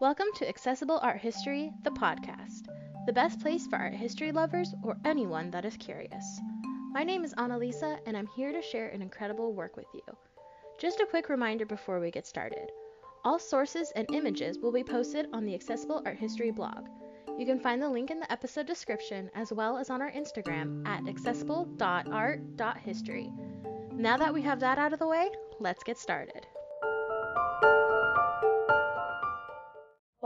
Welcome to Accessible Art History, the podcast, the best place for art history lovers or anyone that is curious. My name is Annalisa, and I'm here to share an incredible work with you. Just a quick reminder before we get started. All sources and images will be posted on the Accessible Art History blog. You can find the link in the episode description as well as on our Instagram at accessible.art.history. Now that we have that out of the way, let's get started.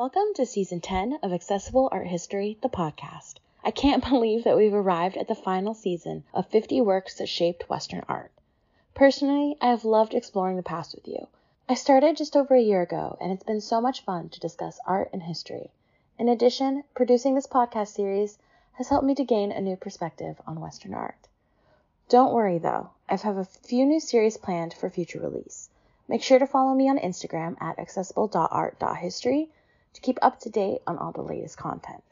Welcome to season 10 of Accessible Art History, the podcast. I can't believe that we've arrived at the final season of 50 works that shaped Western art. Personally, I have loved exploring the past with you. I started just over a year ago, and it's been so much fun to discuss art and history. In addition, producing this podcast series has helped me to gain a new perspective on Western art. Don't worry though, I have a few new series planned for future release. Make sure to follow me on Instagram at accessible.art.history to keep up to date on all the latest content.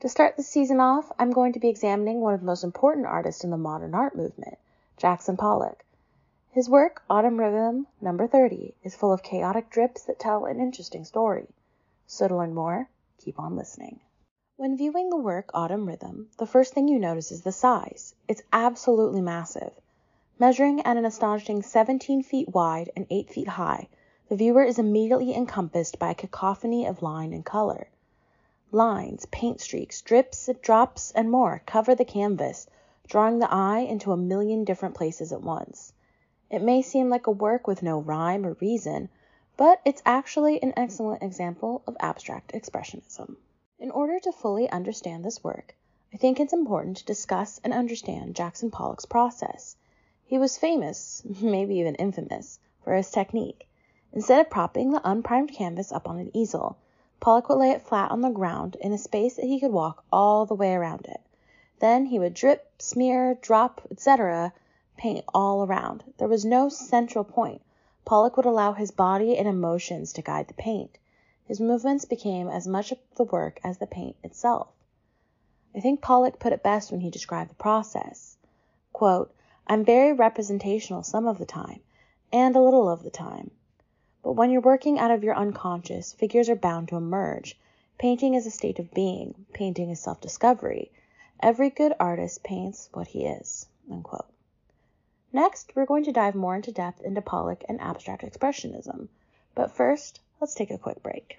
To start the season off, I'm going to be examining one of the most important artists in the modern art movement, Jackson Pollock. His work, Autumn Rhythm number 30, is full of chaotic drips that tell an interesting story. So to learn more, keep on listening. When viewing the work Autumn Rhythm, the first thing you notice is the size. It's absolutely massive. Measuring at an astonishing 17 feet wide and 8 feet high, the viewer is immediately encompassed by a cacophony of line and color. Lines, paint streaks, drips, drops, and more cover the canvas, drawing the eye into a million different places at once. It may seem like a work with no rhyme or reason, but it's actually an excellent example of abstract expressionism. In order to fully understand this work, I think it's important to discuss and understand Jackson Pollock's process. He was famous, maybe even infamous, for his technique. Instead of propping the unprimed canvas up on an easel, Pollock would lay it flat on the ground in a space that he could walk all the way around it. Then he would drip, smear, drop, etc., paint all around. There was no central point. Pollock would allow his body and emotions to guide the paint. His movements became as much of the work as the paint itself. I think Pollock put it best when he described the process. Quote, I'm very representational some of the time, and a little of the time. But when you're working out of your unconscious, figures are bound to emerge. Painting is a state of being. Painting is self-discovery. Every good artist paints what he is." Unquote. Next, we're going to dive more into depth into Pollock and abstract expressionism. But first, let's take a quick break.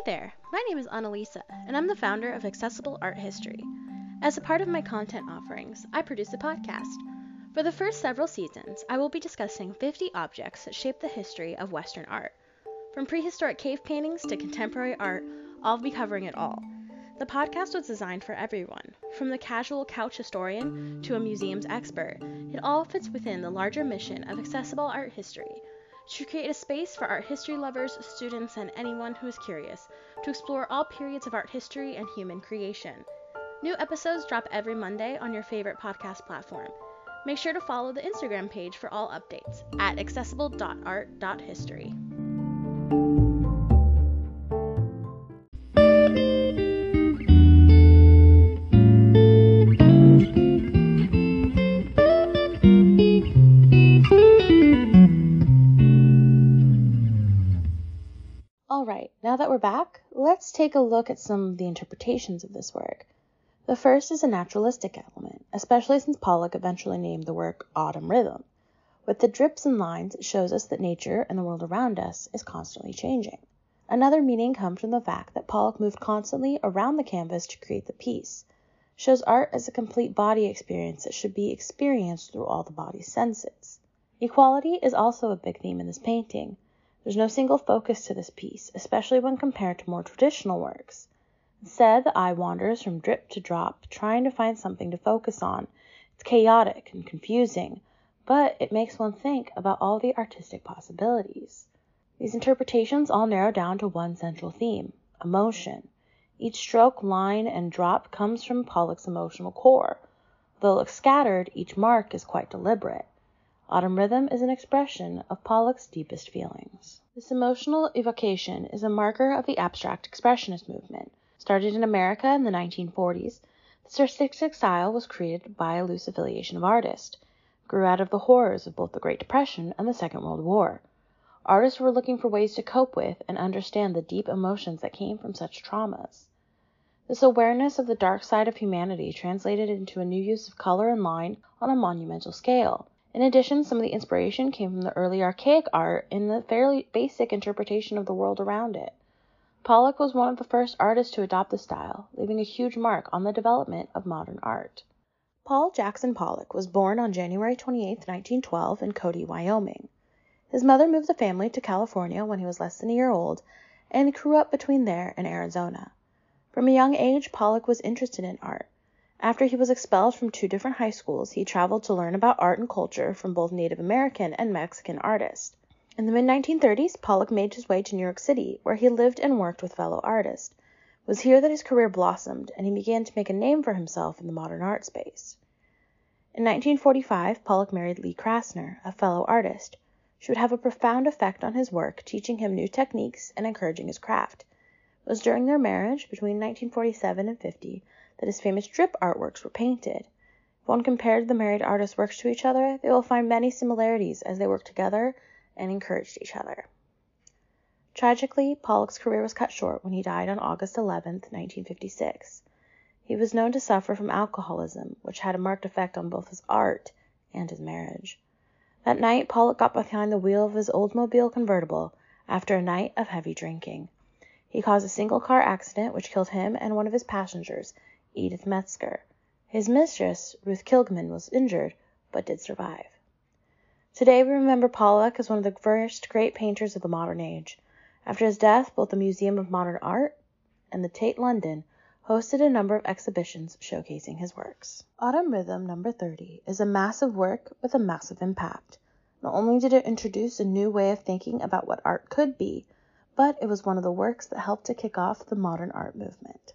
Hey there, my name is Annalisa, and I'm the founder of Accessible Art History. As a part of my content offerings, I produce a podcast. For the first several seasons, I will be discussing 50 objects that shape the history of Western art. From prehistoric cave paintings to contemporary art, I'll be covering it all. The podcast was designed for everyone, from the casual couch historian to a museum's expert. It all fits within the larger mission of accessible art history to create a space for art history lovers, students, and anyone who is curious to explore all periods of art history and human creation. New episodes drop every Monday on your favorite podcast platform. Make sure to follow the Instagram page for all updates at accessible.art.history. that we're back, let's take a look at some of the interpretations of this work. The first is a naturalistic element, especially since Pollock eventually named the work Autumn Rhythm. With the drips and lines, it shows us that nature and the world around us is constantly changing. Another meaning comes from the fact that Pollock moved constantly around the canvas to create the piece. Shows art as a complete body experience that should be experienced through all the body's senses. Equality is also a big theme in this painting. There's no single focus to this piece, especially when compared to more traditional works. Instead, the eye wanders from drip to drop, trying to find something to focus on. It's chaotic and confusing, but it makes one think about all the artistic possibilities. These interpretations all narrow down to one central theme emotion. Each stroke, line, and drop comes from Pollock's emotional core. Though it looks scattered, each mark is quite deliberate. Autumn Rhythm is an expression of Pollock's deepest feelings. This emotional evocation is a marker of the abstract expressionist movement. Started in America in the 1940s, the artistic style was created by a loose affiliation of artists, grew out of the horrors of both the Great Depression and the Second World War. Artists were looking for ways to cope with and understand the deep emotions that came from such traumas. This awareness of the dark side of humanity translated into a new use of color and line on a monumental scale. In addition, some of the inspiration came from the early archaic art and the fairly basic interpretation of the world around it. Pollock was one of the first artists to adopt the style, leaving a huge mark on the development of modern art. Paul Jackson Pollock was born on January 28, 1912, in Cody, Wyoming. His mother moved the family to California when he was less than a year old, and grew up between there and Arizona. From a young age Pollock was interested in art. After he was expelled from two different high schools he traveled to learn about art and culture from both Native American and Mexican artists. In the mid 1930s Pollock made his way to New York City, where he lived and worked with fellow artists. It was here that his career blossomed, and he began to make a name for himself in the modern art space. In 1945 Pollock married Lee Krasner, a fellow artist. She would have a profound effect on his work, teaching him new techniques and encouraging his craft. It was during their marriage, between 1947 and 50, that his famous drip artworks were painted. If one compared the married artists' works to each other, they will find many similarities as they worked together and encouraged each other. Tragically, Pollock's career was cut short when he died on August 11, 1956. He was known to suffer from alcoholism, which had a marked effect on both his art and his marriage. That night Pollock got behind the wheel of his Oldsmobile convertible after a night of heavy drinking. He caused a single car accident which killed him and one of his passengers, Edith Metzger. His mistress, Ruth Kligman, was injured, but did survive. Today we remember Pollock as one of the first great painters of the modern age. After his death, both the Museum of Modern Art and the Tate London hosted a number of exhibitions showcasing his works. Autumn Rhythm Number 30 is a massive work with a massive impact. Not only did it introduce a new way of thinking about what art could be, but it was one of the works that helped to kick off the modern art movement.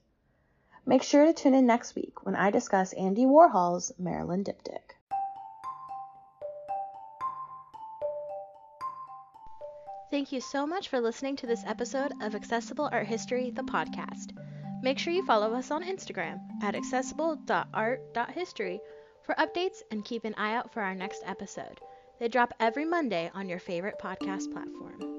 Make sure to tune in next week when I discuss Andy Warhol's Marilyn Diptych. Thank you so much for listening to this episode of Accessible Art History, the podcast. Make sure you follow us on Instagram at accessible.art.history for updates and keep an eye out for our next episode. They drop every Monday on your favorite podcast platform.